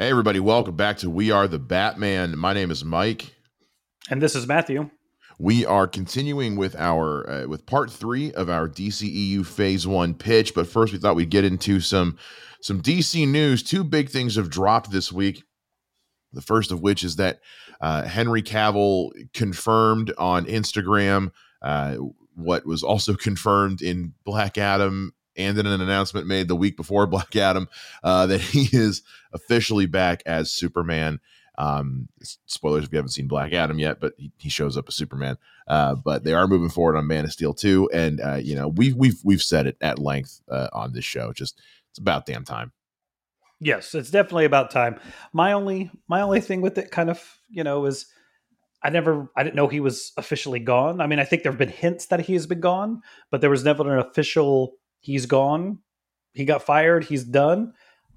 Hey, everybody, welcome back to We Are the Batman. My name is Mike. And this is Matthew. We are continuing with our uh, with part three of our DCEU Phase One pitch, but first we thought we'd get into some some DC news. Two big things have dropped this week. The first of which is that uh, Henry Cavill confirmed on Instagram uh, what was also confirmed in Black Adam and in an announcement made the week before Black Adam uh, that he is officially back as Superman. Um, spoilers if you haven't seen Black Adam yet, but he, he shows up as Superman. Uh, but they are moving forward on Man of Steel 2, and uh, you know we've we've we've said it at length uh, on this show. Just it's about damn time. Yes, it's definitely about time. My only my only thing with it, kind of, you know, is I never I didn't know he was officially gone. I mean, I think there have been hints that he has been gone, but there was never an official he's gone. He got fired. He's done.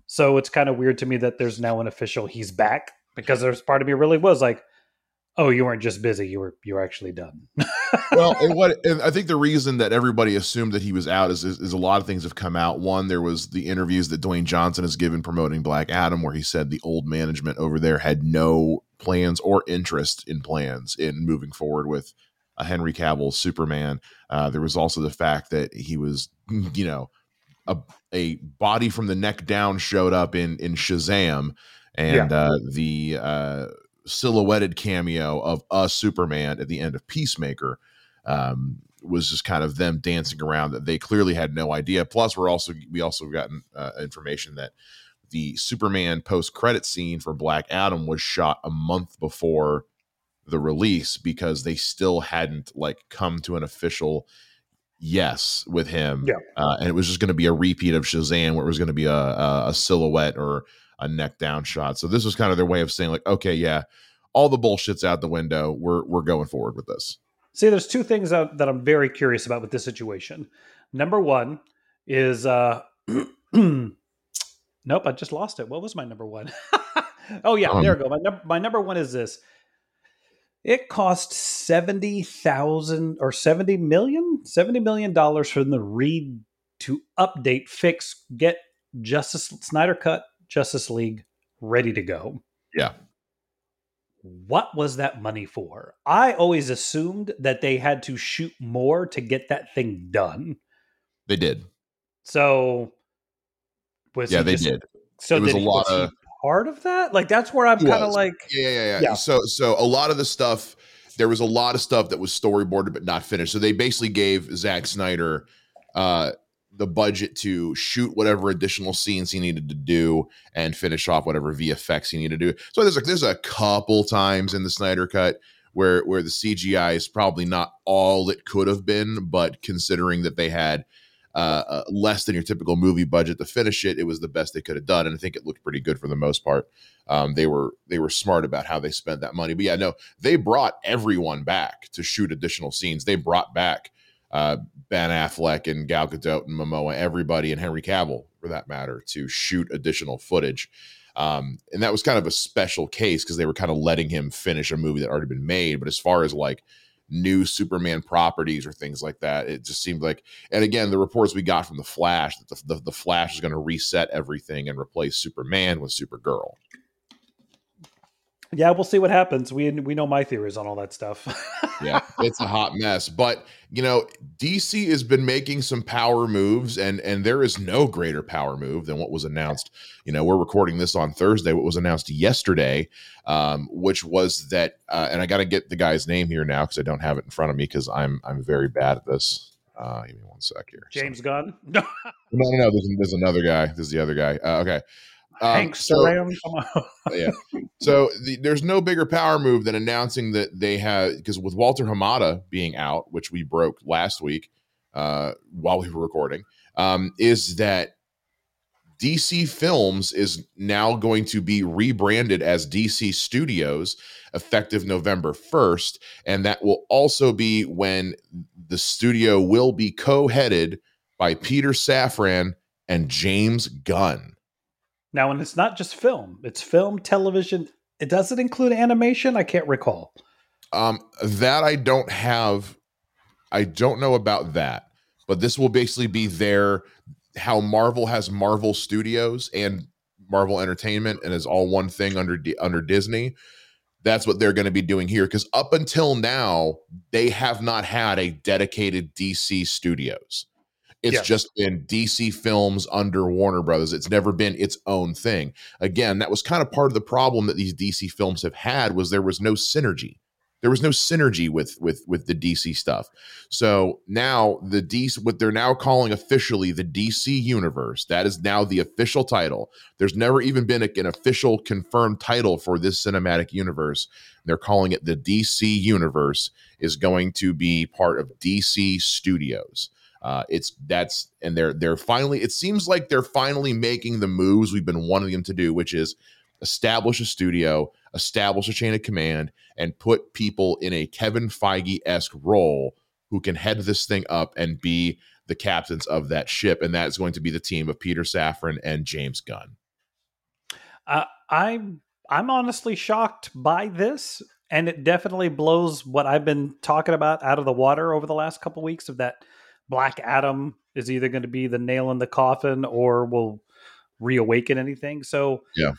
So it's kind of weird to me that there's now an official he's back because there's part of me really was like, oh, you weren't just busy. You were you were actually done. well, and what and I think the reason that everybody assumed that he was out is, is, is a lot of things have come out. One, there was the interviews that Dwayne Johnson has given promoting Black Adam, where he said the old management over there had no plans or interest in plans in moving forward with a Henry Cavill Superman. Uh, there was also the fact that he was, you know, a, a body from the neck down showed up in in Shazam, and yeah. uh, the uh, silhouetted cameo of a Superman at the end of Peacemaker um, was just kind of them dancing around that they clearly had no idea. Plus, we're also we also gotten uh, information that the Superman post credit scene for Black Adam was shot a month before the release because they still hadn't like come to an official yes with him. Yeah. Uh, and it was just going to be a repeat of Shazam where it was going to be a, a, a, silhouette or a neck down shot. So this was kind of their way of saying like, okay, yeah, all the bullshit's out the window. We're, we're going forward with this. See, there's two things that, that I'm very curious about with this situation. Number one is, uh, nope, I just lost it. What was my number one? oh yeah, um, there we go. My, num- my number one is this it cost seventy thousand or seventy million, seventy million dollars for the Reed to update, fix, get Justice Snyder Cut Justice League ready to go. Yeah. What was that money for? I always assumed that they had to shoot more to get that thing done. They did. So was yeah, they just, did. So it was a lot of part of that? Like that's where I'm kind of like yeah, yeah, yeah, yeah. So so a lot of the stuff there was a lot of stuff that was storyboarded but not finished. So they basically gave Zack Snyder uh the budget to shoot whatever additional scenes he needed to do and finish off whatever VFX he needed to do. So there's like there's a couple times in the Snyder cut where where the CGI is probably not all it could have been, but considering that they had uh, uh, less than your typical movie budget to finish it. It was the best they could have done, and I think it looked pretty good for the most part. Um, they were they were smart about how they spent that money. But yeah, no, they brought everyone back to shoot additional scenes. They brought back uh, Ben Affleck and Gal Gadot and Momoa, everybody, and Henry Cavill for that matter, to shoot additional footage. Um, and that was kind of a special case because they were kind of letting him finish a movie that already been made. But as far as like new Superman properties or things like that. It just seemed like, and again, the reports we got from the Flash that the, the, the Flash is going to reset everything and replace Superman with Supergirl yeah, we'll see what happens. We we know my theories on all that stuff. yeah, it's a hot mess. But you know, DC has been making some power moves, and and there is no greater power move than what was announced. You know, we're recording this on Thursday. What was announced yesterday, um, which was that, uh, and I got to get the guy's name here now because I don't have it in front of me because I'm I'm very bad at this. Uh, give me one sec here. James so. Gunn. no, no, no. There's, there's another guy. This is the other guy. Uh, okay. Um, so, yeah. So the, there's no bigger power move than announcing that they have because with Walter Hamada being out, which we broke last week uh, while we were recording, um, is that DC Films is now going to be rebranded as DC Studios effective November 1st. And that will also be when the studio will be co headed by Peter Safran and James Gunn. Now, and it's not just film; it's film, television. It doesn't include animation. I can't recall. Um, that I don't have. I don't know about that, but this will basically be their how Marvel has Marvel Studios and Marvel Entertainment and is all one thing under under Disney. That's what they're going to be doing here because up until now they have not had a dedicated DC Studios. It's Yes. just been DC films under Warner Brothers. It's never been its own thing. Again, that was kind of part of the problem that these DC films have had was there was no synergy. There was no synergy with with with the DC stuff. So now the DC what they're now calling officially the DC universe, that is now the official title. There's never even been an official confirmed title for this cinematic universe. They're calling it the DC universe is going to be part of DC Studios. Uh, it's that's and they're they're finally. It seems like they're finally making the moves we've been wanting them to do, which is establish a studio, establish a chain of command, and put people in a Kevin Feige esque role who can head this thing up and be the captains of that ship, and that is going to be the team of Peter Safran and James Gunn. Uh, I'm I'm honestly shocked by this, and it definitely blows what I've been talking about out of the water over the last couple weeks. Of that, Black Adam is either going to be the nail in the coffin or will reawaken anything. So Yeah.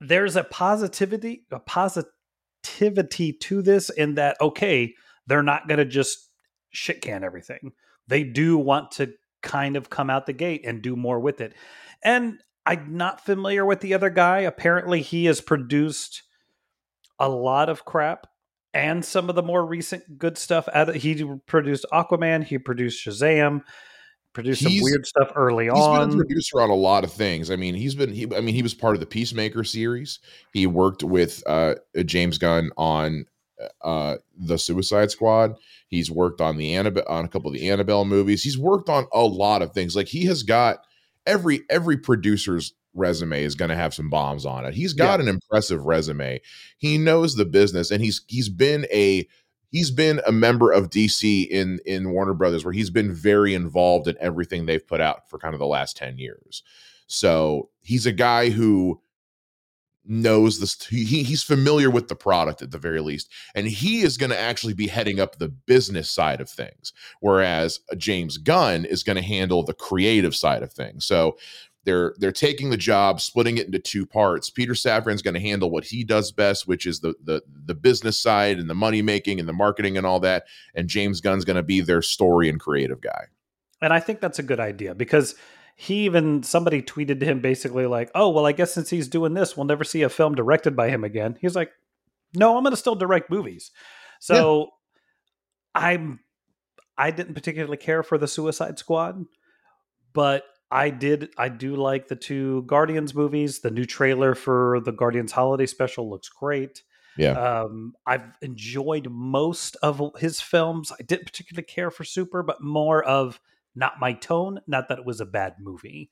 there's a positivity, a positivity to this in that okay, they're not going to just shit can everything. They do want to kind of come out the gate and do more with it. And I'm not familiar with the other guy. Apparently, he has produced a lot of crap and some of the more recent good stuff. He produced Aquaman. He produced Shazam. Produced some weird stuff early on. He's been a producer on a lot of things. I mean, he's been. He, I mean, he was part of the Peacemaker series. He worked with uh, James Gunn on uh, the Suicide Squad. He's worked on the Annabelle on a couple of the Annabelle movies. He's worked on a lot of things. Like he has got every every producer's resume is going to have some bombs on it. He's got an impressive resume. He knows the business, and he's he's been a he's been a member of DC in in Warner Brothers, where he's been very involved in everything they've put out for kind of the last ten years. So he's a guy who knows this. He, he's familiar with the product at the very least, and he is going to actually be heading up the business side of things, whereas uh, James Gunn is going to handle the creative side of things. So they're they're taking the job, splitting it into two parts. Peter Safran's going to handle what he does best, which is the the the business side and the money making and the marketing and all that. And James Gunn's going to be their story and creative guy. And I think that's a good idea because he even somebody tweeted to him basically like, "Oh, well, I guess since he's doing this, we'll never see a film directed by him again." He's like, "No, I'm going to still direct movies." So I'm I didn't particularly care for the Suicide Squad, but I did I do like the two Guardians movies. The new trailer for the Guardians holiday special looks great. Yeah. Um, I've enjoyed most of his films. I didn't particularly care for Super, but more of not my tone. Not that it was a bad movie.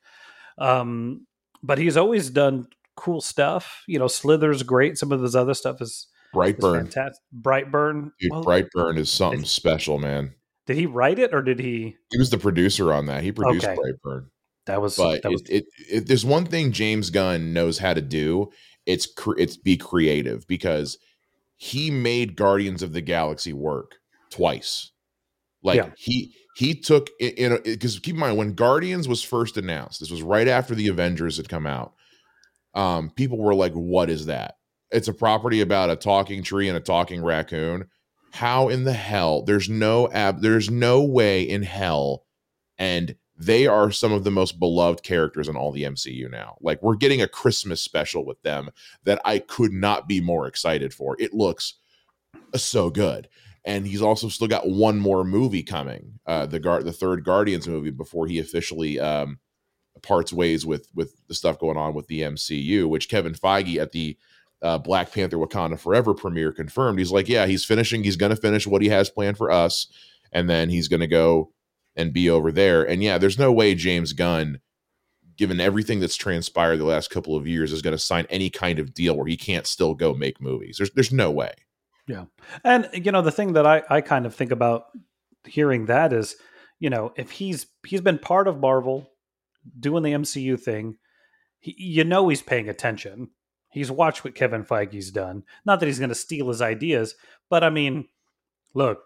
Um, but he's always done cool stuff. You know, Slither's great. Some of his other stuff is, is Brightburn, fantastic. Brightburn. dude, Well, Brightburn is something special, man. did he write it or did he? He was the producer on that. He produced Okay. Brightburn. That was but that was it, it, there's one thing James Gunn knows how to do. It's cre- it's be creative because he made Guardians of the Galaxy work twice. Like Yeah. he he took it in because keep in mind when Guardians was first announced, this was right after the Avengers had come out. Um, people were like, "What is that?" It's a property about a talking tree and a talking raccoon. How in the hell? There's no ab. There's no way in hell, and they are some of the most beloved characters in all the MCU now. Like we're getting a Christmas special with them that I could not be more excited for. It looks so good. And he's also still got one more movie coming, uh, the guard, the third Guardians movie, before he officially um, parts ways with with the stuff going on with the MCU. Which Kevin Feige at the uh, Black Panther Wakanda Forever premiere confirmed. He's like, yeah, he's finishing. He's going to finish what he has planned for us, and then he's going to go and be over there. And yeah, there's no way James Gunn, given everything that's transpired the last couple of years, is going to sign any kind of deal where he can't still go make movies. There's there's no way. Yeah. And you know, the thing that I, I kind of think about hearing that is, you know, if he's he's been part of Marvel doing the MCU thing, he, you know he's paying attention. He's watched what Kevin Feige's done. Not that he's going to steal his ideas, but I mean, look,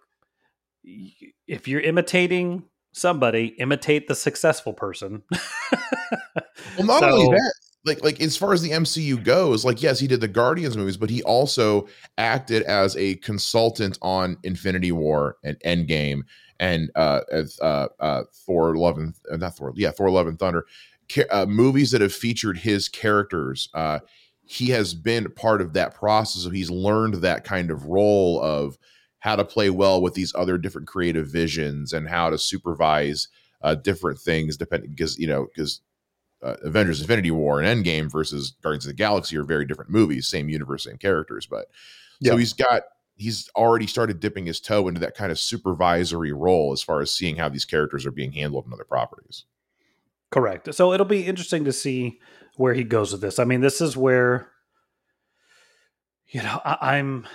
if you're imitating somebody, imitate the successful person. Well, not So- only that, like like as far as the MCU goes, like yes, he did the Guardians movies, but he also acted as a consultant on Infinity War and Endgame and uh, as uh, uh, Thor Love and uh, not Thor, yeah, Thor Love and Thunder, uh, movies that have featured his characters. Uh, he has been part of that process, so he's learned that kind of role of how to play well with these other different creative visions and how to supervise uh, different things, depending because you know because uh, Avengers Infinity War and Endgame versus Guardians of the Galaxy are very different movies, same universe, same characters. But so yeah. he's got he's already started dipping his toe into that kind of supervisory role as far as seeing how these characters are being handled in other properties. Correct. So it'll be interesting to see where he goes with this. I mean, this is where you know I, I'm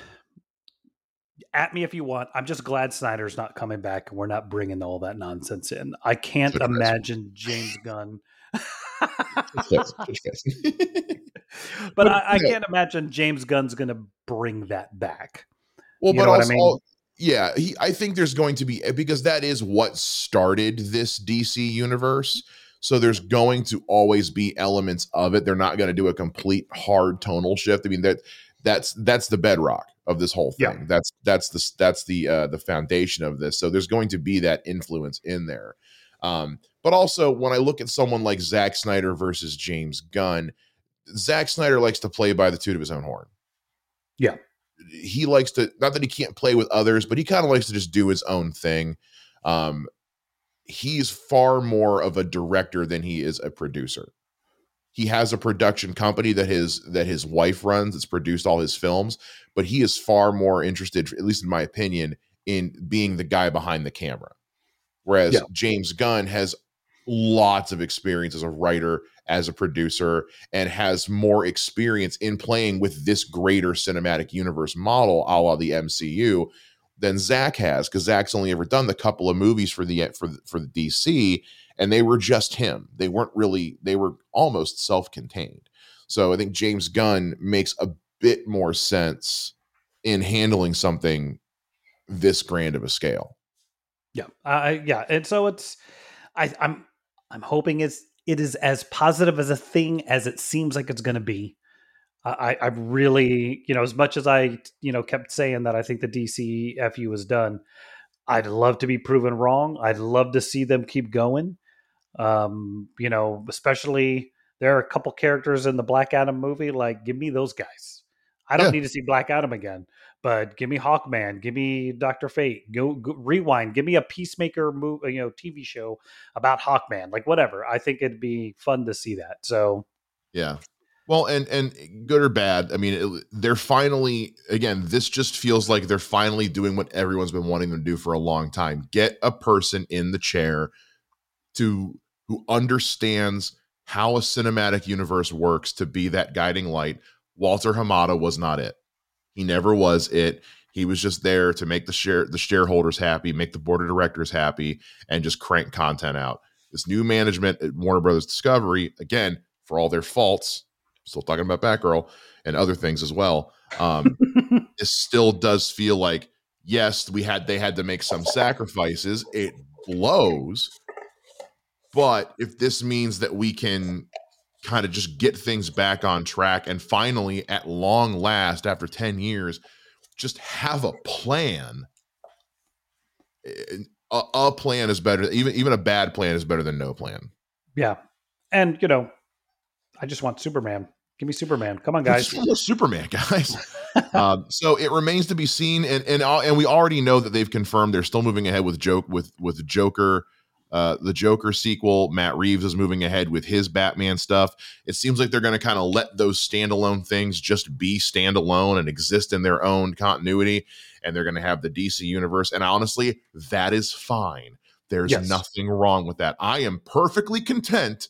at me if you want. I'm just glad Snyder's not coming back and we're not bringing all that nonsense in. I can't imagine James Gunn but I, I, can't imagine James Gunn's going to bring that back. Well, you but also, I mean? yeah, he, I think there's going to be eh, because that is what started this DC universe. So there's going to always be elements of it. They're not going to do a complete hard tonal shift. I mean that that's that's the bedrock of this whole thing. Yeah. That's that's the that's the uh, the foundation of this. So there's going to be that influence in there. Um, but also, when I look at someone like Zack Snyder versus James Gunn, Zack Snyder likes to play by the toot of his own horn. Yeah. He likes to, not that he can't play with others, but he kind of likes to just do his own thing. Um, he's far more of a director than he is a producer. He has a production company that his that his wife runs. It's produced all his films, but he is far more interested, at least in my opinion, in being the guy behind the camera. Whereas yeah. James Gunn has lots of experience as a writer, as a producer, and has more experience in playing with this greater cinematic universe model, a la the MCU, than Zack has, because Zack's only ever done the couple of movies for the for for the DC, and they were just him. They weren't really. They were almost self-contained. So I think James Gunn makes a bit more sense in handling something this grand of a scale. Yeah, uh, yeah, and so it's I, I'm I'm hoping it's it is as positive as a thing as it seems like it's going to be. I, I really, you know, as much as I, you know, kept saying that I think the DCEU is done, I'd love to be proven wrong. I'd love to see them keep going. Um, you know, especially there are a couple characters in the Black Adam movie. Like, give me those guys. I don't yeah. need to see Black Adam again, but give me Hawkman, give me Doctor Fate, go, go, rewind, give me a Peacemaker move, you know, TV show about Hawkman, like whatever. I think it'd be fun to see that. So, yeah. Well, and and good or bad, I mean, it, they're finally again. This just feels like they're finally doing what everyone's been wanting them to do for a long time. Get a person in the chair to who understands how a cinematic universe works to be that guiding light Walter Hamada was not it. He never was it. He was just there to make the share the shareholders happy, make the board of directors happy, and just crank content out. This new management at Warner Brothers Discovery, again, for all their faults, still talking about Batgirl and other things as well. Um, it still does feel like yes, we had they had to make some sacrifices. It blows, but if this means that we can kind of just get things back on track and finally at long last after 10 years just have a plan a, a, plan is better even even a bad plan is better than no plan yeah and you know i just want superman give me superman come on guys superman guys um, so it remains to be seen and and and we already know that they've confirmed they're still moving ahead with joke with with joker uh, the Joker sequel, Matt Reeves is moving ahead with his Batman stuff. It seems like they're going to kind of let those standalone things just be standalone and exist in their own continuity. And they're going to have the DC universe. And honestly, that is fine. There's yes. nothing wrong with that. I am perfectly content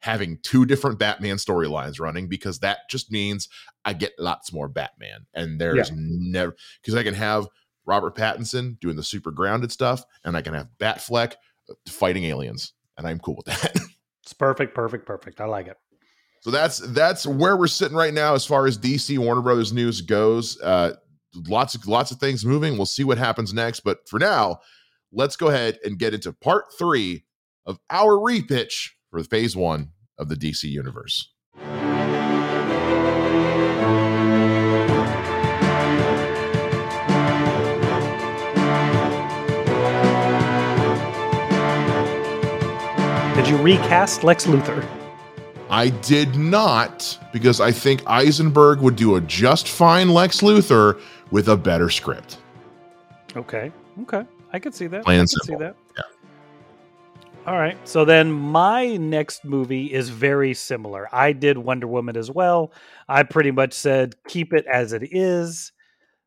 having two different Batman storylines running because that just means I get lots more Batman. And there's yeah. never, because I can have Robert Pattinson doing the super grounded stuff, and I can have Batfleck fighting aliens, and I'm cool with that. it's perfect, perfect, perfect. I like it. So that's that's where we're sitting right now as far as DC Warner Brothers news goes. Uh, lots of lots of things moving. We'll see what happens next, but for now, let's go ahead and get into part three of our repitch for phase one of the DC universe. Did you recast Lex Luthor? I did not because I think Eisenberg would do a just fine Lex Luthor with a better script. Okay. Okay. I could see that. Plan I could simple. see that. All right. So then my next movie is very similar. I did Wonder Woman as well. I pretty much said keep it as it is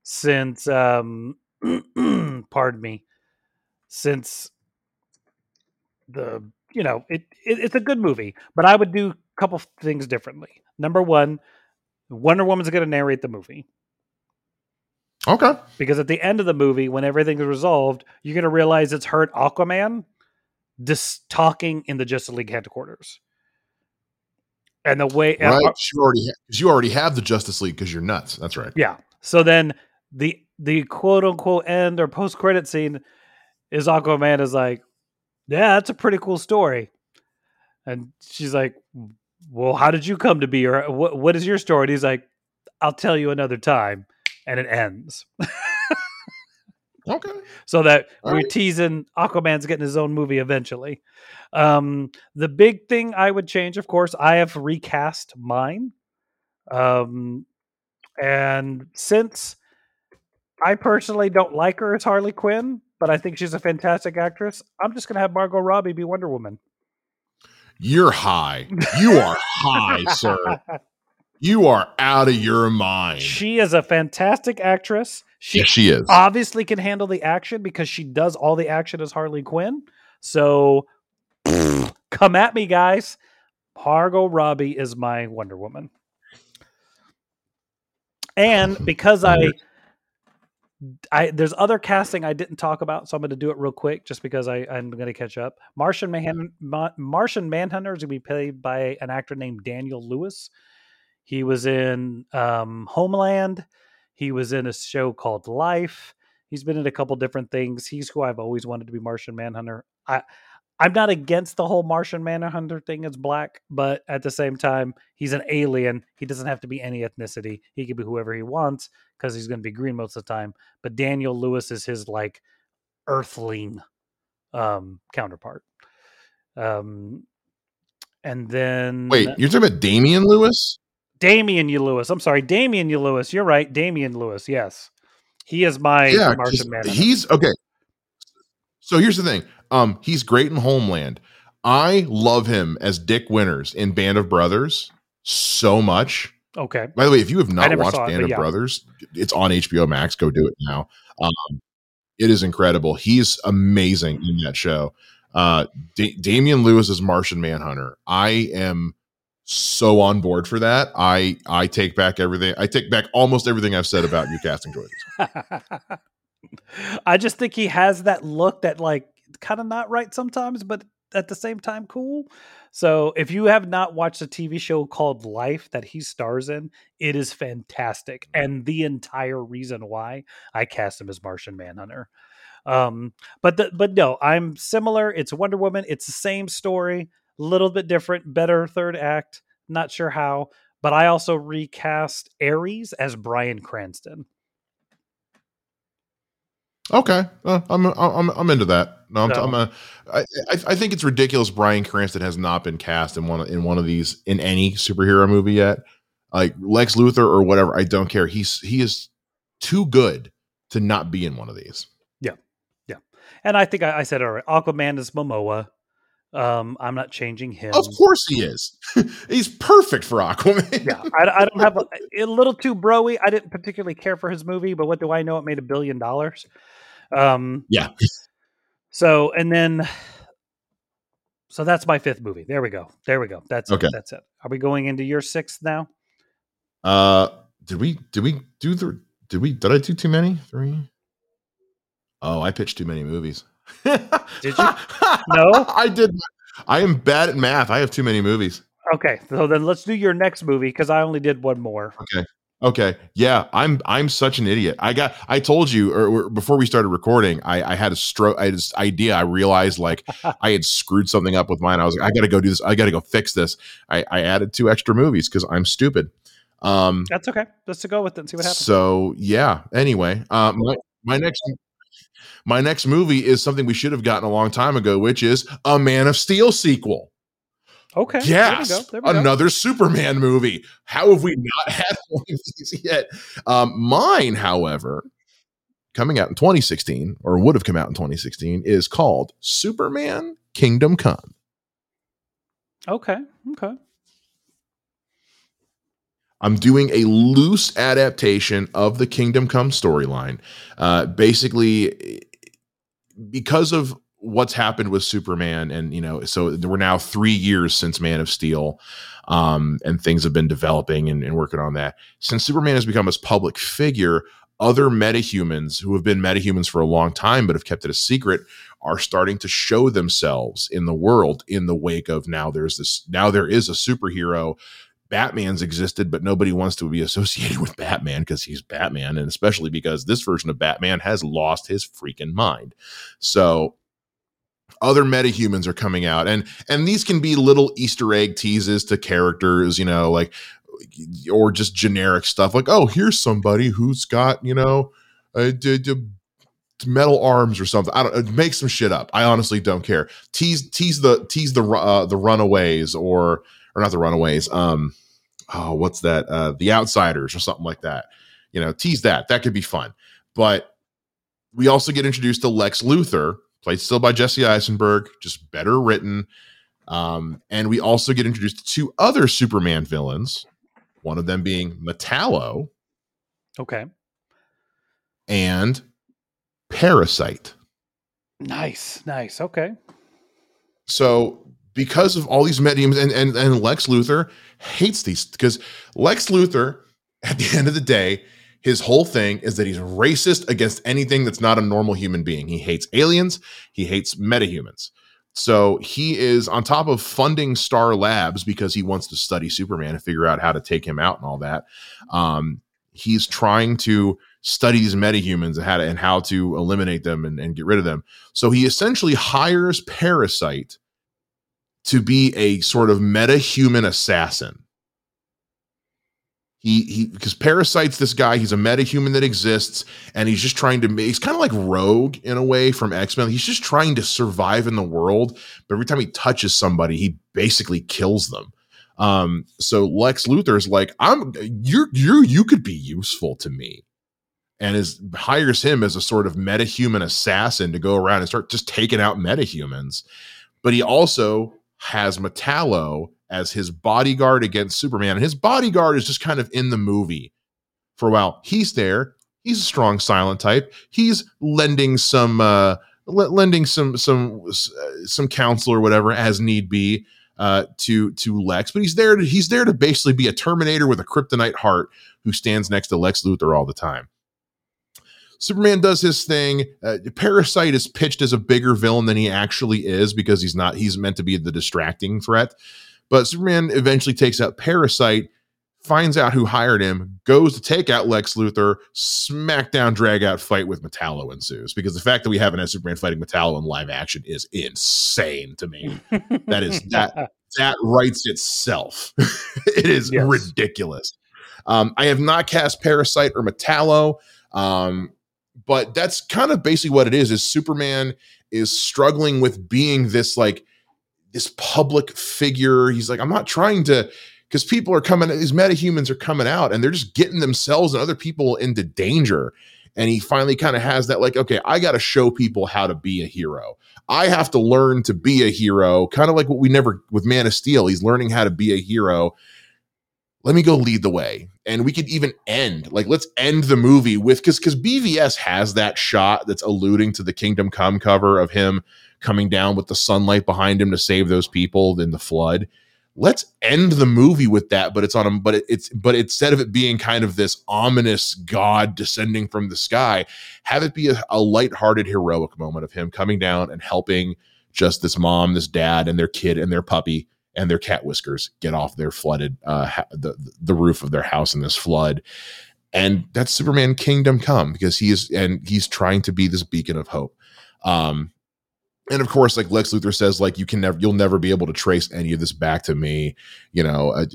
since um pardon me. Since the you know, it, it it's a good movie, but I would do a couple things differently. Number 1, Wonder Woman's going to narrate the movie Okay. because at the end of the movie, when everything is resolved, you're going to realize it's hurt Aquaman just talking in the Justice League headquarters. And the way, Right. You already ha- you already have the Justice League because you're nuts. That's right. yeah. So then the the quote unquote end or post credit scene is Aquaman is like, yeah, that's a pretty cool story, and she's like, well, how did you come to be, or what what is your story? And he's like, I'll tell you another time, and it ends. Okay. so that All we're right. teasing Aquaman's getting his own movie eventually. Um, the big thing I would change, of course, I have recast mine. Um, and since I personally don't like her as Harley Quinn, but I think she's a fantastic actress, I'm just going to have Margot Robbie be Wonder Woman. You're high. You are high, sir. You are out of your mind. she is a fantastic actress. She yes, she is. obviously can handle the action because she does all the action as Harley Quinn. So come at me, guys. Margot Robbie is my Wonder Woman. And because I I there's other casting I didn't talk about, so I'm going to do it real quick just because I, I'm going to catch up. Martian Man, Ma, Martian Manhunter is going to be played by an actor named Daniel Lewis. He was in um, Homeland. He was in a show called Life. He's been in a couple different things. He's who I've always wanted to be Martian Manhunter. I I'm not against the whole Martian Manhunter thing as black, but at the same time, he's an alien. He doesn't have to be any ethnicity. He can be whoever he wants because he's going to be green most of the time. But Daniel Lewis is his like earthling um counterpart. Um and then Wait, you're talking about Damian Lewis? Damian U. Lewis. I'm sorry, Damian U. Lewis. You're right, Damian Lewis. Yes, he is my yeah, Martian Manhunter. he's okay. So here's the thing. Um, he's great in Homeland. I love him as Dick Winters in Band of Brothers so much. okay. By the way, if you have not watched it, Band of yeah. Brothers, it's on HBO Max. Go do it now. Um, it is incredible. He's amazing in that show. Uh, da- Damian Lewis is Martian Manhunter. I am so on board for that. I I take back everything. I take back almost everything I've said about your casting choices. I just think he has that look that like kind of not right sometimes, but at the same time cool. So if you have not watched a TV show called Life that he stars in, it is fantastic and the entire reason why I cast him as Martian Manhunter. Um, but the, but no, I'm similar. It's Wonder Woman. It's the same story, little bit different, better third act. Not sure how, but I also recast Ares as Bryan Cranston. Okay, uh, I'm I'm I'm into that. No, I'm, So- I'm a, I, I think it's ridiculous. Bryan Cranston has not been cast in one of- in one of these in any superhero movie yet. Like Lex Luthor or whatever, I don't care. He's he is too good to not be in one of these. Yeah, yeah. And I think I, I said all right. Aquaman is Momoa. Um, I'm not changing him. Of course he is. He's perfect for Aquaman. Yeah, I, I don't have a, a little too broy. I didn't particularly care for his movie, but what do I know? It made a billion dollars. Um, Yeah. So and then, so that's my fifth movie. There we go. There we go. That's Okay. it. That's it. Are we going into your sixth now? Uh, did we did we do the did we did I do too many three? Oh, I pitched too many movies. Did you? No? I did. I am bad at math. I have too many movies. Okay, so then let's do your next movie because I only did one more. Okay. Okay. Yeah, I'm I'm such an idiot. I got I told you or, or before we started recording, I I had a stroke I had this idea. I realized like I had screwed something up with mine. I was like I got to go do this. I got to go fix this. I I added two extra movies cuz I'm stupid. Um That's okay. Let's to go with it and see what happens. so yeah, anyway, uh my my next my next movie is something we should have gotten a long time ago, which is a Man of Steel sequel. Okay. Yes. Another go. Superman movie. How have we not had one of these yet? Um, mine, however, coming out in 2016, or would have come out in 2016, is called Superman Kingdom Come. Okay. Okay. I'm doing a loose adaptation of the Kingdom Come storyline. Uh, basically, because of what's happened with Superman, and you know, so we're now three years since Man of Steel, um, and things have been developing and, and working on that. Since Superman has become this public figure, other metahumans who have been metahumans for a long time but have kept it a secret are starting to show themselves in the world in the wake of now there's this now there is a superhero Batman's existed, but nobody wants to be associated with Batman because he's Batman, and especially because this version of Batman has lost his freaking mind. So other metahumans are coming out, and and these can be little Easter egg teases to characters, you know, like or just generic stuff like, oh, here's somebody who's got you know. a metal arms or something. I don't make some shit up. I honestly don't care. Tease tease the tease the uh, the runaways or or not the runaways. Um oh, what's that? Uh, the Outsiders or something like that. You know, tease that. That could be fun. But we also get introduced to Lex Luthor, played still by Jesse Eisenberg, just better written. Um, and we also get introduced to two other Superman villains, one of them being Metallo. Okay. And Parasite. Nice, nice. Okay. So because of all these mediums and, and, and Lex Luthor hates these because Lex Luthor, at the end of the day, his whole thing is that he's racist against anything that's not a normal human being. He hates aliens, he hates metahumans. So he is on top of funding Star Labs because he wants to study Superman and figure out how to take him out and all that. Um, he's trying to study these metahumans and how to and how to eliminate them and, and get rid of them. So he essentially hires Parasite to be a sort of meta human assassin. He he because Parasite's this guy, he's a meta-human that exists, and he's just trying to make he's kind of like Rogue in a way from X-Men. He's just trying to survive in the world, but every time he touches somebody, he basically kills them. Um, so Lex Luthor is like, I'm you're you you could be useful to me. And is hires him as a sort of meta-human assassin to go around and start just taking out meta-humans. But he also has Metallo as his bodyguard against Superman. And his bodyguard is just kind of in the movie for a while. He's there. He's a strong silent type. He's lending some uh lending some some some counsel or whatever as need be uh to to Lex, but he's there to he's there to basically be a Terminator with a kryptonite heart who stands next to Lex Luthor all the time. Superman does his thing. Uh, Parasite is pitched as a bigger villain than he actually is because he's not. He's meant to be the distracting threat. But Superman eventually takes out Parasite, finds out who hired him, goes to take out Lex Luthor, smackdown, drag out fight with Metallo ensues. Because the fact that we haven't had Superman fighting Metallo in live action is insane to me. that is that that writes itself. it is yes. ridiculous. Um, I have not cast Parasite or Metallo. Um, but that's kind of basically what it is is superman is struggling with being this like this public figure. He's like i'm not trying to because people are coming these metahumans are coming out and they're just getting themselves and other people into danger. And he finally kind of has that like okay i got to show people how to be a hero. I have to learn to be a hero kind of like what we never with man of steel he's learning how to be a hero let me go lead the way. And we could even end, like, let's end the movie with because because BVS has that shot that's alluding to the Kingdom Come cover of him coming down with the sunlight behind him to save those people in the flood. Let's end the movie with that, but it's on him, but it, it's but instead of it being kind of this ominous God descending from the sky, have it be a, a lighthearted, heroic moment of him coming down and helping just this mom, this dad, and their kid and their puppy and their cat whiskers get off their flooded uh, ha- the the roof of their house in this flood. And that's superman kingdom come because he is and he's trying to be this beacon of hope. Um and of course like lex luthor says like you can never you'll never be able to trace any of this back to me you know uh,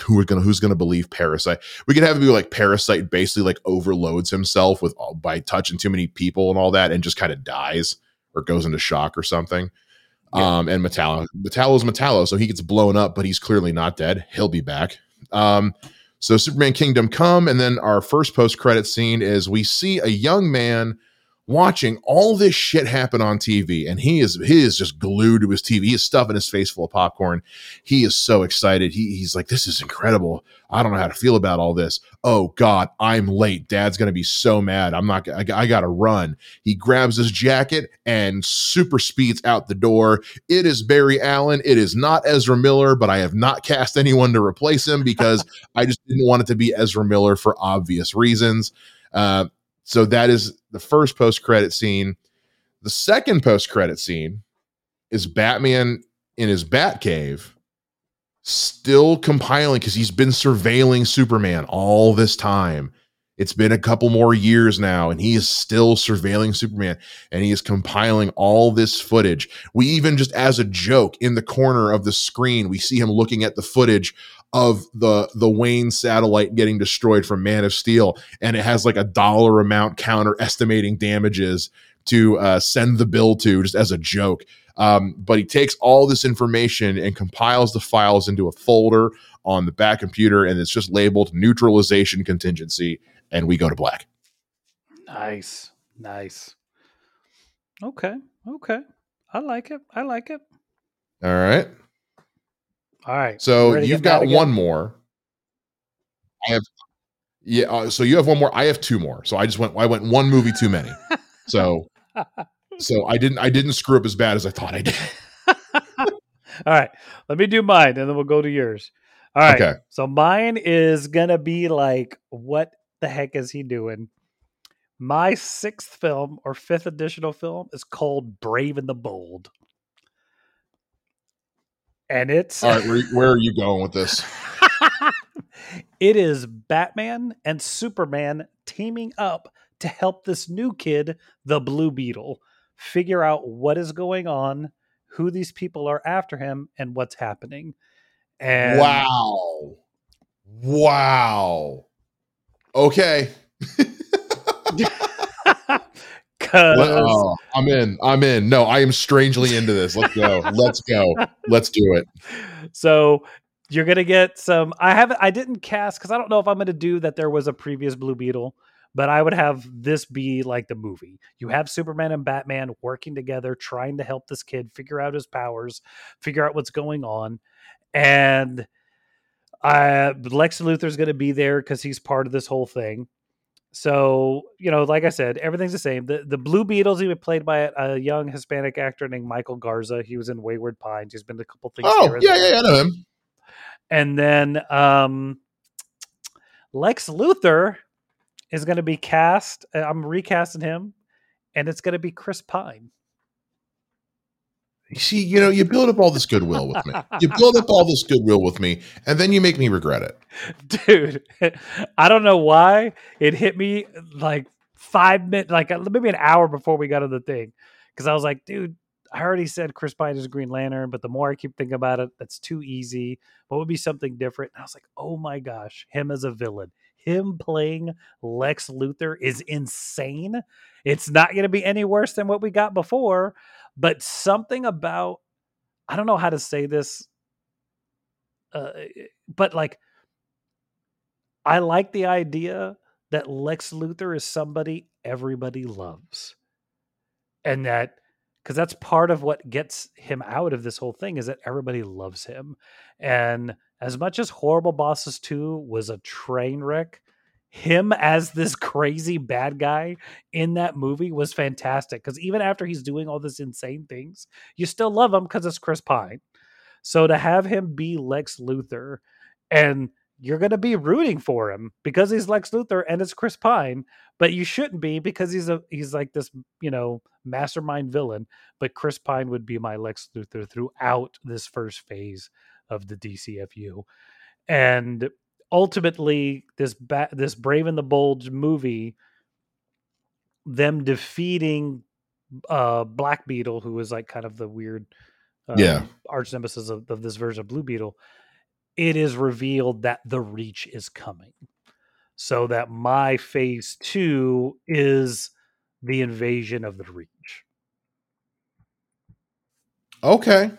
who is gonna who's gonna believe parasite? We could have it be like parasite basically like overloads himself with by touching too many people and all that and just kind of dies or goes into shock or something Um, and Metallo, Metallo's Metallo, so he gets blown up, but he's clearly not dead. He'll be back. Um, so Superman Kingdom Come, and then our first post credit scene is we see a young man watching all this shit happen on TV, and he is he is just glued to his TV. He is stuffing his face full of popcorn. He is so excited. He, he's like, "This is incredible. I don't know how to feel about all this. Oh God, I'm late. Dad's gonna be so mad. I'm not. I, I gotta run." He grabs his jacket and super speeds out the door. It is Barry Allen. It is not Ezra Miller, but I have not cast anyone to replace him because I just didn't want it to be Ezra Miller for obvious reasons. Uh, so that is the first post credit scene. The second post credit scene is Batman in his Batcave, still compiling because he's been surveilling Superman all this time. It's been a couple more years now, and he is still surveilling Superman and he is compiling all this footage. We even just as a joke in the corner of the screen, we see him looking at the footage of the the Wayne satellite getting destroyed from Man of Steel, and it has like a dollar amount counter estimating damages to uh, send the bill to just as a joke. Um, but he takes all this information and compiles the files into a folder on the back computer, and it's just labeled neutralization contingency, and we go to black. Nice, nice. Okay, okay. I like it. I like it. All right. All right. So you've got one more. I have yeah, uh, so you have one more. I have two more. So I just went I went one movie too many. so so I didn't I didn't screw up as bad as I thought I did. All right. Let me do mine and then we'll go to yours. All right. Okay. So mine is going to be like what the heck is he doing? My sixth film or fifth additional film is called Brave and the Bold and it's all right. Where, where are you going with this? it is Batman and Superman teaming up to help this new kid, the Blue Beetle, figure out what is going on, who these people are after him, and what's happening. And wow, wow. Okay. Cause oh, I'm in. I'm in. No, I am strangely into this. Let's go. Let's go. Let's do it. So you're gonna get some. I haven't. I didn't cast because I don't know if I'm gonna do that. There was a previous Blue Beetle, but I would have this be like the movie. You have Superman and Batman working together, trying to help this kid figure out his powers, figure out what's going on, and uh, Lex Luthor's going to be there because he's part of this whole thing. So, you know, like I said, everything's the same. The the Blue Beetles, he was played by a, young Hispanic actor named Michael Garza. He was in Wayward Pines. He's been a couple things. Oh, yeah, yeah, yeah, I know him. And then um, Lex Luthor is going to be cast. Uh, I'm recasting him, and it's going to be Chris Pine. See, you know, you build up all this goodwill with me. You build up all this goodwill with me, and then you make me regret it. Dude, I don't know why it hit me like five minutes, like uh, maybe an hour before we got on the thing. Because I was like, dude, I already said Chris Pine is Green Lantern, but the more I keep thinking about it, that's too easy. What would be something different? And I was like, oh my gosh, him as a villain. Him playing Lex Luthor is insane. It's not going to be any worse than what we got before but something about I don't know how to say this, uh, but like I like the idea that Lex Luthor is somebody everybody loves, and that because that's part of what gets him out of this whole thing is that everybody loves him, and as much as Horrible Bosses Two was a train wreck, him as this crazy bad guy in that movie was fantastic because even after he's doing all this insane things, you still love him because it's Chris Pine. So to have him be Lex Luthor and you're going to be rooting for him because he's Lex Luthor and it's Chris Pine, but you shouldn't be because he's a he's like this, you know, mastermind villain, but Chris Pine would be my Lex Luthor throughout this first phase of the DCEU. And ultimately this ba- this Brave and the Bold movie, them defeating uh Black Beetle, who was like kind of the weird um, yeah arch nemesis of, of this version of Blue Beetle, it is revealed that the Reach is coming. So that my phase two is the invasion of the Reach. Okay.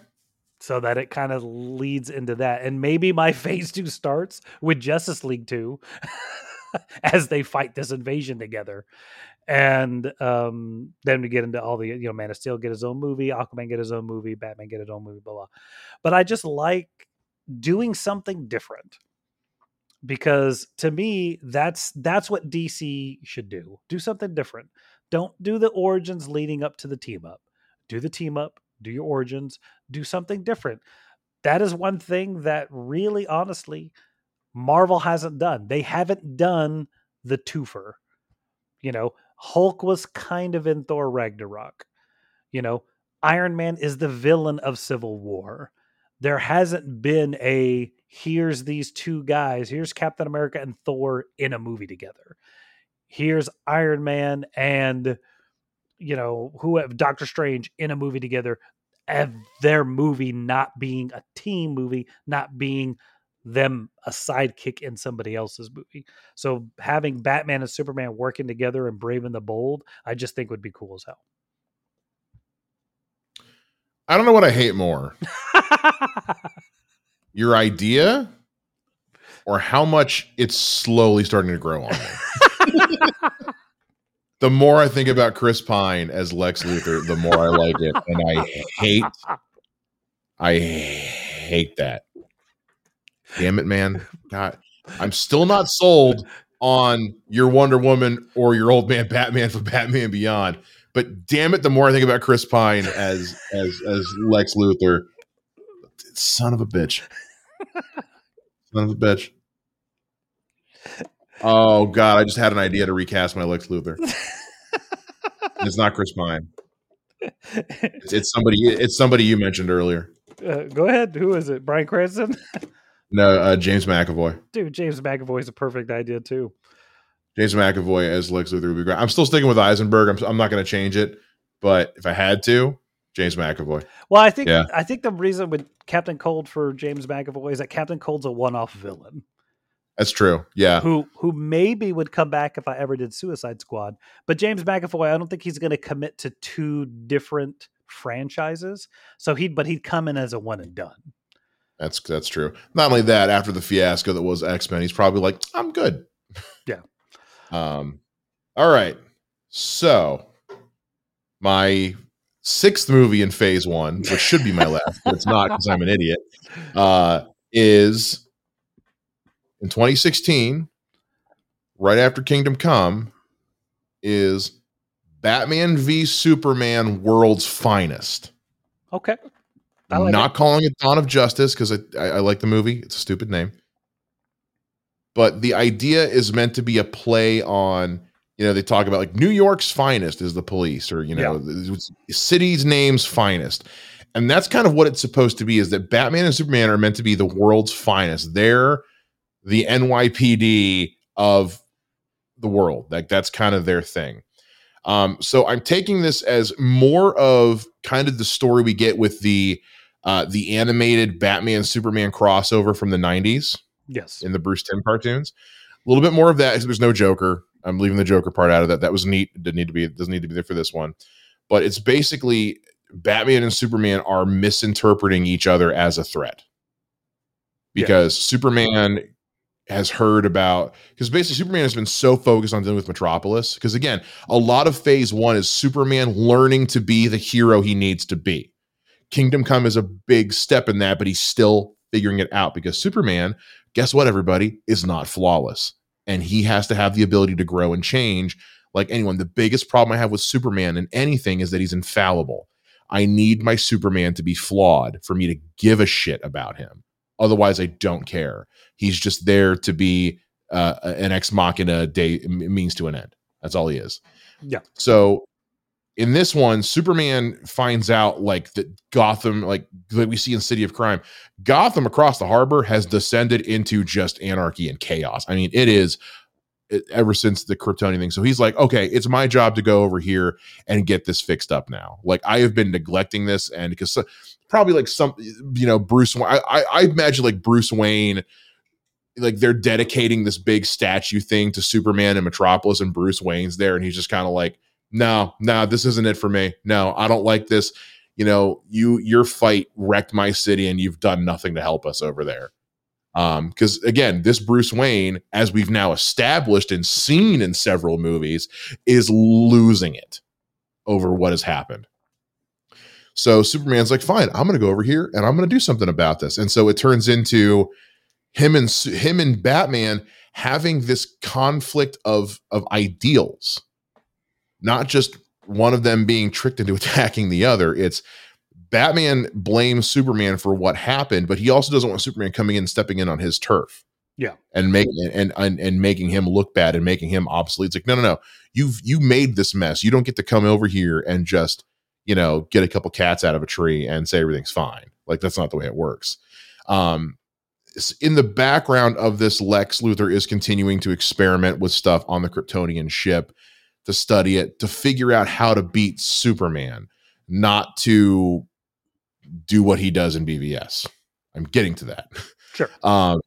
So that it kind of leads into that. And maybe my phase two starts with Justice League 2 as they fight this invasion together. And um, then we get into all the, you know, Man of Steel get his own movie, Aquaman get his own movie, Batman get his own movie, blah, blah. But I just like doing something different because to me that's that's what DC should do. Do something different. Don't do the origins leading up to the team up. Do the team up, do your origins, do something different. That is one thing that really honestly Marvel hasn't done. They haven't done the twofer. You know, Hulk was kind of in Thor Ragnarok. You know, Iron Man is the villain of Civil War. There hasn't been a here's these two guys, here's Captain America and Thor in a movie together. Here's Iron Man and you know, who have Doctor Strange in a movie together. Of their movie not being a team movie, not being them a sidekick in somebody else's movie. So having Batman and Superman working together and Brave and the Bold, I just think would be cool as hell. I don't know what I hate more. Your idea or how much it's slowly starting to grow on me. the more I think about Chris Pine as Lex Luthor, the more I like it. And I hate I hate that. Damn it, man. God, I'm still not sold on your Wonder Woman or your old man Batman for Batman Beyond. But damn it, the more I think about Chris Pine as as as Lex Luthor, son of a bitch. son of a bitch. Oh god, I just had an idea to recast my Lex Luthor. it's not Chris Pine. It's, it's, somebody. It's somebody you mentioned earlier. Uh, go ahead. Who is it? Bryan Cranston. No, uh, James McAvoy. Dude, James McAvoy is a perfect idea too. James McAvoy as Lex Luthor would be great. I'm still sticking with Eisenberg. I'm, I'm not going to change it, but if I had to, James McAvoy. Well, I think yeah. I think the reason with Captain Cold for James McAvoy is that Captain Cold's a one-off villain. That's true. Yeah. Who who maybe would come back if I ever did Suicide Squad. But James McAvoy, I don't think he's going to commit to two different franchises. So he'd but he'd come in as a one and done. That's that's true. Not only that, after the fiasco that was X Men, he's probably like, I'm good. Yeah. um. All right. So my sixth movie in Phase One, which should be my last, but it's not because I'm an idiot, uh, is in 2016, right after Kingdom Come, is Batman v Superman: World's Finest. Okay. I'm like not it. calling it Dawn of Justice because I, I, I, like the movie. It's a stupid name. But the idea is meant to be a play on, you know, they talk about like New York's finest is the police, or you know, yeah. city's name's finest. And that's kind of what it's supposed to be is that Batman and Superman are meant to be the world's finest. They're the NYPD of the world. Like that's kind of their thing. Um, so I'm taking this as more of kind of the story we get with the uh, the animated Batman Superman crossover from the 90s. Yes. In the Bruce Timm cartoons. A little bit more of that. There's no Joker. I'm leaving the Joker part out of that. That was neat. It didn't need to be, doesn't need to be there for this one. But it's basically Batman and Superman are misinterpreting each other as a threat. Because yeah. Superman has heard about because basically Superman has been so focused on dealing with Metropolis. Because again, a lot of phase one is Superman learning to be the hero he needs to be. Kingdom Come is a big step in that, but he's still figuring it out because Superman, guess what, everybody, is not flawless. And he has to have the ability to grow and change like anyone. The biggest problem I have with Superman and anything is that he's infallible. I need my Superman to be flawed for me to give a shit about him. Otherwise, I don't care. He's just there to be uh, an ex machina day means to an end. That's all he is. Yeah. So in this one, Superman finds out like that Gotham, like like we see in City of Crime, Gotham across the harbor has descended into just anarchy and chaos. I mean, it is ever since the Kryptonian thing. So he's like, okay, it's my job to go over here and get this fixed up now. Like I have been neglecting this, and because probably like some, you know, Bruce. I, I I imagine like Bruce Wayne like they're dedicating this big statue thing to Superman and Metropolis and Bruce Wayne's there and he's just kind of like no, no, this isn't it for me. No, I don't like this. you know, you your fight wrecked my city and you've done nothing to help us over there. Um, because again, this Bruce Wayne, as we've now established and seen in several movies, is losing it over what has happened. So Superman's like, fine, I'm gonna go over here and I'm gonna do something about this. And so it turns into him and him and Batman having this conflict of of ideals, not just one of them being tricked into attacking the other. It's Batman blames Superman for what happened, but he also doesn't want Superman coming in and stepping in on his turf. Yeah. And making and, and and making him look bad and making him obsolete. It's like, no, no, no. You've you made this mess. You don't get to come over here and just, you know, get a couple cats out of a tree and say everything's fine. Like that's not the way it works. Um in the background of this, Lex Luthor is continuing to experiment with stuff on the Kryptonian ship to study it, to figure out how to beat Superman, not to do what he does in BVS. I'm getting to that. Sure. Um,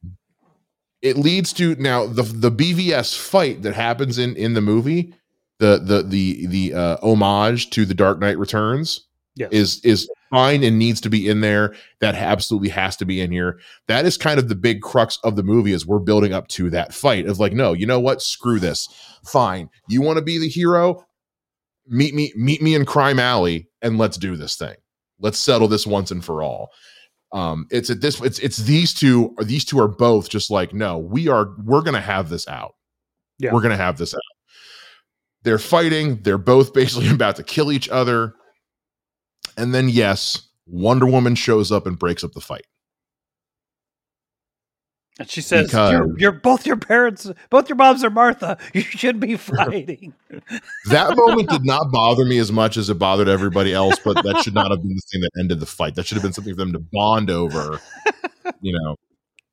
it leads to now the the BVS fight that happens in in the movie, the the the the uh, homage to the Dark Knight Returns yes. is is fine and needs to be in there. That absolutely has to be in here. That is kind of the big crux of the movie is we're building up to that fight of like, no, you know what? Screw this. Fine. You want to be the hero? Meet me, meet me in Crime Alley and let's do this thing. Let's settle this once and for all. Um, it's at this, it's it's these two, these two are both just like, no, we are, we're gonna have this out. Yeah. We're gonna have this out. They're fighting, they're both basically about to kill each other and then, yes, Wonder Woman shows up and breaks up the fight. And she says, you're, you're, both your parents, both your moms are Martha. You should be fighting." that moment did not bother me as much as it bothered everybody else, but that should not have been the thing that ended the fight. That should have been something for them to bond over, you know.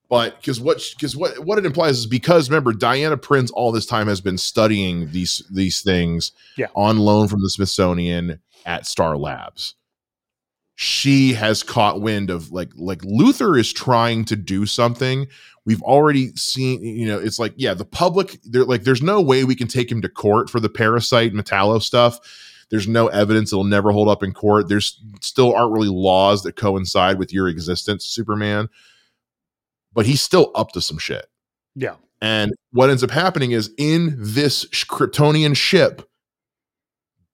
But because what because what what it implies is because remember Diana Prince all this time has been studying these these things yeah. on loan from the Smithsonian at Star Labs she has caught wind of like like Luthor is trying to do something. We've already seen, you know, it's like, yeah, the public, they're like, there's no way we can take him to court for the parasite metallo stuff. There's no evidence it'll never hold up in court. There's still aren't really laws that coincide with your existence, Superman. But he's still up to some shit. Yeah. And what ends up happening is in this Kryptonian ship,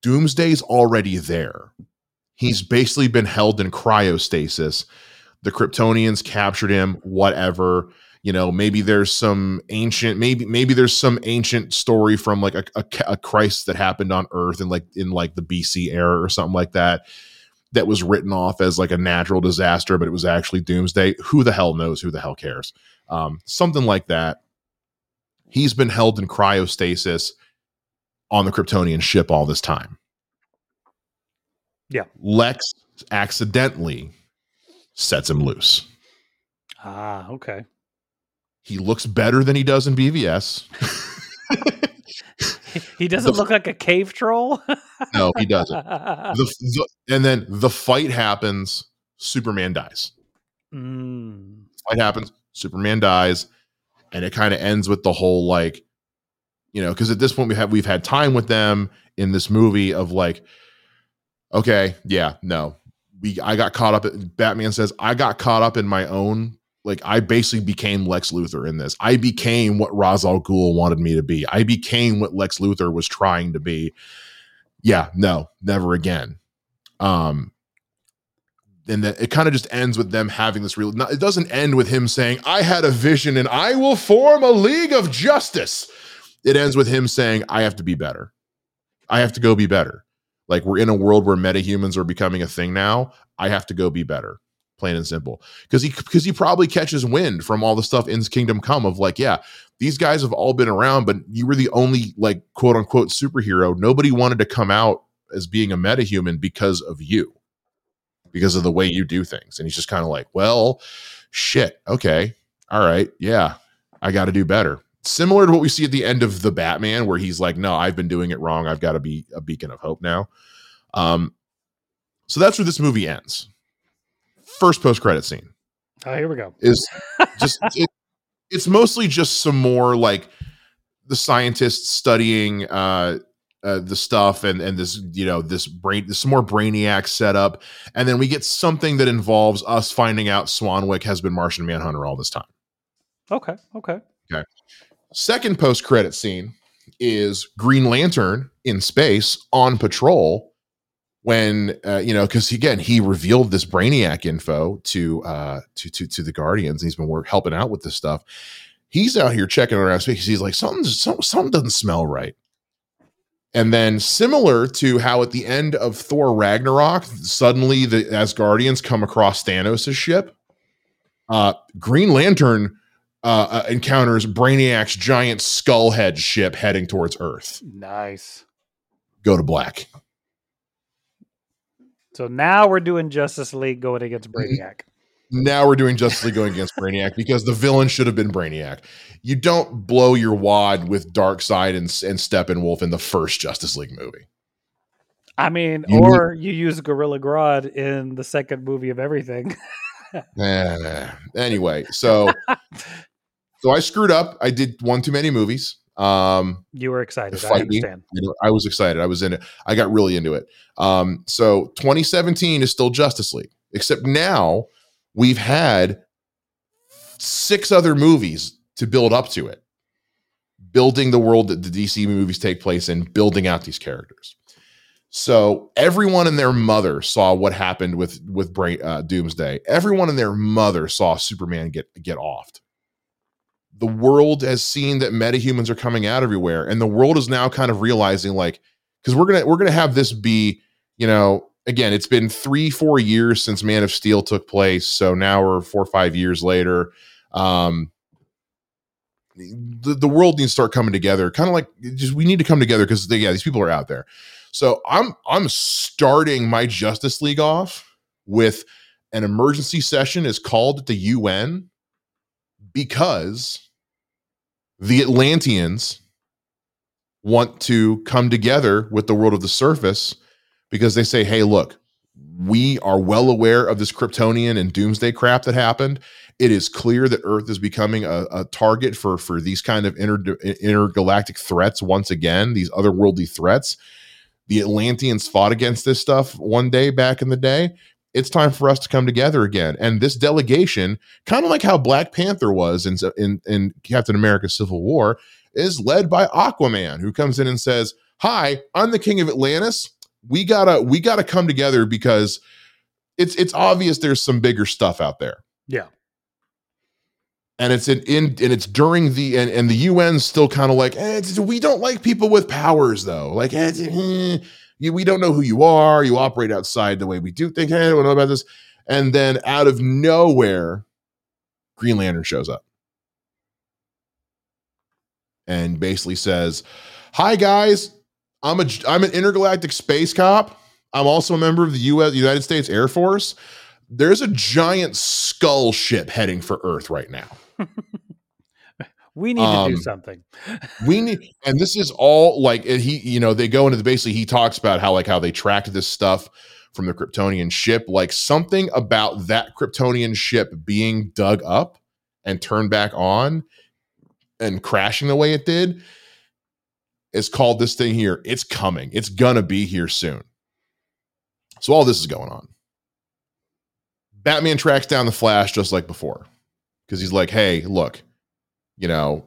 Doomsday's already there He's basically been held in cryostasis. The Kryptonians captured him, whatever. You know, maybe there's some ancient, maybe maybe there's some ancient story from like a, a, a Christ that happened on Earth in like in like the BC era or something like that that was written off as like a natural disaster, but it was actually doomsday. Who the hell knows? Who the hell cares? Um, something like that. He's been held in cryostasis on the Kryptonian ship all this time. Yeah. Lex accidentally sets him loose. Ah, okay. He looks better than he does in BVS. he doesn't the, look like a cave troll. no, he doesn't. The, the, and then the fight happens. Superman dies. Mm. Fight happens. Superman dies, and it kind of ends with the whole like, you know, because at this point we have we've had time with them in this movie of like, okay, yeah, no. We I got caught up Batman says I got caught up in my own like I basically became Lex Luthor in this. I became what Ra's al Ghul wanted me to be. I became what Lex Luthor was trying to be. Yeah, no, never again. Um and that it kind of just ends with them having this real it doesn't end with him saying i had a vision and i will form a league of justice it ends with him saying i have to be better i have to go be better like we're in a world where metahumans are becoming a thing now. I have to go be better, plain and simple. Because he because he probably catches wind from all the stuff in Kingdom Come of like, yeah, these guys have all been around, but you were the only like quote unquote superhero. Nobody wanted to come out as being a metahuman because of you, because of the way you do things. And he's just kind of like, well, shit, okay, all right, yeah, I got to do better similar to what we see at the end of the Batman, where he's like, "No, I've been doing it wrong. I've got to be a beacon of hope now." Um, so that's where this movie ends. First post credit scene. Oh, here we go. Is just it, it's mostly just some more like the scientists studying uh, uh, the stuff and and this you know this brain this more brainiac setup and then we get something that involves us finding out swanwick has been martian manhunter all this time Okay, Okay. Okay. Second post credit scene is green lantern in space on patrol when uh, you know because again he revealed this brainiac info to uh to to, to the guardians he's been work, helping out with this stuff. He's out here checking around space he's like something something, something doesn't smell right. And then similar to how at the end of thor ragnarok suddenly the asgardians come across thanos' ship uh green lantern uh, uh, encounters brainiac's giant skull head ship heading towards earth Nice. go to black So now we're doing Justice League going against Brainiac. now we're doing Justice League going against Brainiac because the villain should have been Brainiac. You don't blow your wad with Darkseid and, and Steppenwolf in the first Justice League movie. I mean, You- or you use Gorilla Grodd in the second movie of everything. Eh, anyway, so so I screwed up. I did one too many movies. Um, you were excited. I me. understand. know, I was excited. I was in it. I got really into it. Um, so 2017 is still Justice League, except now we've had six other movies to build up to it, building the world that the DC movies take place in, building out these characters. So everyone and their mother saw what happened with with Bra- uh, Doomsday. Everyone and their mother saw Superman get get offed. The world has seen that metahumans are coming out everywhere and the world is now kind of realizing like because we're gonna we're gonna have this be you know again it's been three four years since man of steel took place so now we're four or five years later. Um the, the world needs to start coming together kind of like just we need to come together because yeah these people are out there so i'm i'm starting my justice league off with an emergency session is called at the un because the Atlanteans want to come together with the world of the surface because they say, hey, look, we are well aware of this Kryptonian and doomsday crap that happened. It is clear that Earth is becoming a, a target for, for these kind of inter, intergalactic threats once again, these otherworldly threats. The Atlanteans fought against this stuff one day back in the day. It's time for us to come together again. And this delegation kind of like how Black Panther was in, in in Captain America: Civil War, is led by Aquaman, who comes in and says, "Hi, I'm the King of Atlantis. We gotta we gotta come together because it's it's obvious there's some bigger stuff out there." Yeah. And it's in, in and it's during the and, and the UN's still kind of like eh, we don't like people with powers though like eh, eh, we don't know who you are you operate outside the way we do think I don't know about this and then out of nowhere Green Lantern shows up and basically says, "Hi guys, I'm a I'm an intergalactic space cop. I'm also a member of the U.S. United States Air Force. There's a giant skull ship heading for Earth right now. We need to Um, do something. We need, and this is all like he, you know, they go into the basically he talks about how like how they tracked this stuff." From the Kryptonian ship, like something about that Kryptonian ship being dug up and turned back on and crashing the way it did is called this thing here. It's coming. It's gonna be here soon. So all this is going on. Batman tracks down the Flash just like before because he's like, "Hey, look, you know,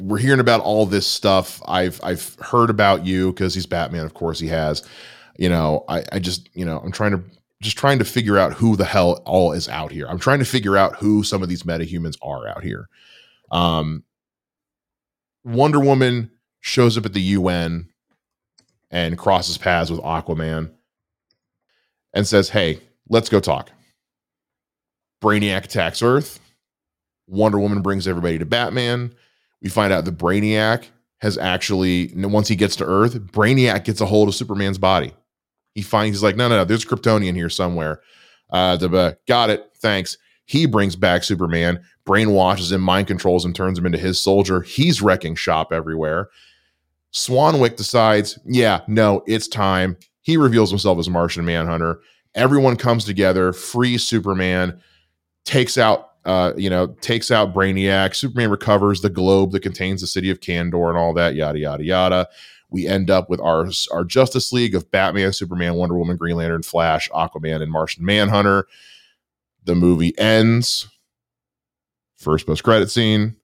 we're hearing about all this stuff. I've I've heard about you because he's Batman. Of course, he has. You know, I I just you know I'm trying to just trying to figure out who the hell all is out here. I'm trying to figure out who some of these metahumans are out here. Um, Wonder Woman shows up at the UN and crosses paths with Aquaman and says, Hey, let's go talk. Brainiac attacks Earth. Wonder Woman brings everybody to Batman. We find out the Brainiac has actually, once he gets to Earth, Brainiac gets a hold of Superman's body. He finds, he's like, No, no, no, there's Kryptonian here somewhere. Uh, the, got it. Thanks. He brings back Superman, brainwashes him, mind controls him, turns him into his soldier. He's wrecking shop everywhere. Swanwick decides, yeah, no, it's time. He reveals himself as Martian Manhunter. Everyone comes together, frees Superman, takes out uh, you know, takes out Brainiac. Superman recovers the globe that contains the city of Kandor and all that, yada yada yada. We end up with our our Justice League of Batman, Superman, Wonder Woman, Green Lantern, Flash, Aquaman, and Martian Manhunter. The movie ends. First post credit scene.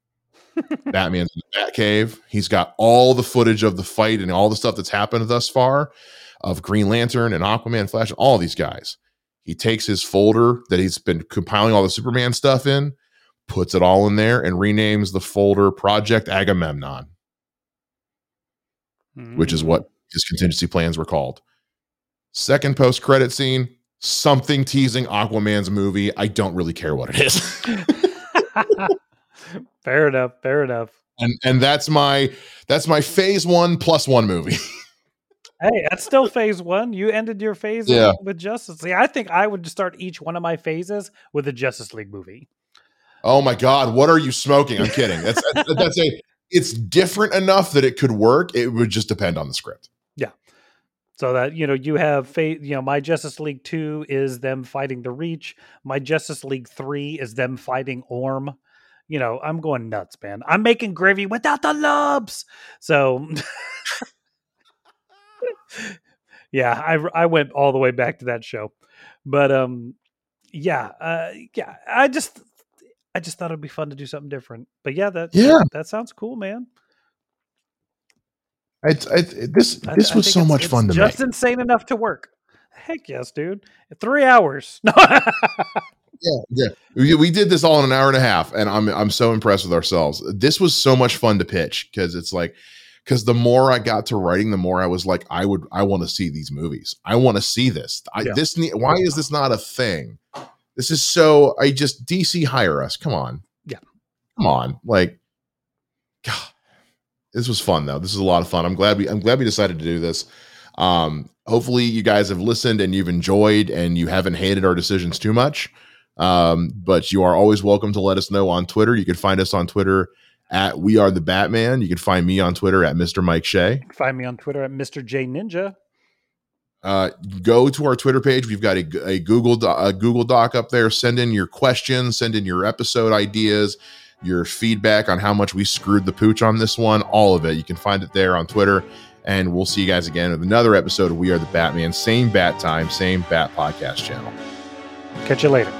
Batman's in the Batcave. He's got all the footage of the fight and all the stuff that's happened thus far of Green Lantern and Aquaman, Flash, all these guys. He takes his folder that he's been compiling all the Superman stuff in, puts it all in there, and renames the folder Project Agamemnon, mm-hmm. which is what his contingency plans were called. Second post credit scene, something teasing Aquaman's movie. I don't really care what it is. fair enough. Fair enough. And and that's my that's my phase one plus one movie. hey, that's still phase one. You ended your phase yeah. with Justice League. I think I would start each one of my phases with a Justice League movie. Oh my God, what are you smoking? I'm kidding. That's that's a it's different enough that it could work. It would just depend on the script. Yeah. So that you know, you have fate. You know, my Justice League two is them fighting the Reach. My Justice League three is them fighting Orm. You know, I'm going nuts, man. I'm making gravy without the lumps. So yeah, I I went all the way back to that show, but um, yeah, uh, yeah, I just I just thought it'd be fun to do something different. But yeah, that yeah, that sounds cool, man. I, I this this I, was so much fun to just make. insane enough to work. Heck yes, dude. Three hours. yeah, yeah. We, we did this all in an hour and a half, and I'm I'm so impressed with ourselves. This was so much fun to pitch because it's like because the more I got to writing, the more I was like, I would, I want to see these movies. I want to see this. I, yeah. This, why is this not a thing? This is so. I just DC hire us. Come on. Yeah. Come on. Like, God, this was fun though. This is a lot of fun. I'm glad we, I'm glad we decided to do this. Um, hopefully you guys have listened and you've enjoyed and you haven't hated our decisions too much. Um, but you are always welcome to let us know on Twitter. You can find us on Twitter at We Are the Batman. You can find me on Twitter at Mr. Mike Shea. Find me on Twitter at Mr. J Ninja. Uh, go to our Twitter page. We've got a, a Google a Google Doc up there. Send in your questions. Send in your episode ideas, your feedback on how much we screwed the pooch on this one. All of it. You can find it there on Twitter. And we'll see you guys again with another episode of We Are the Batman. Same bat time, same bat podcast channel. Catch you later.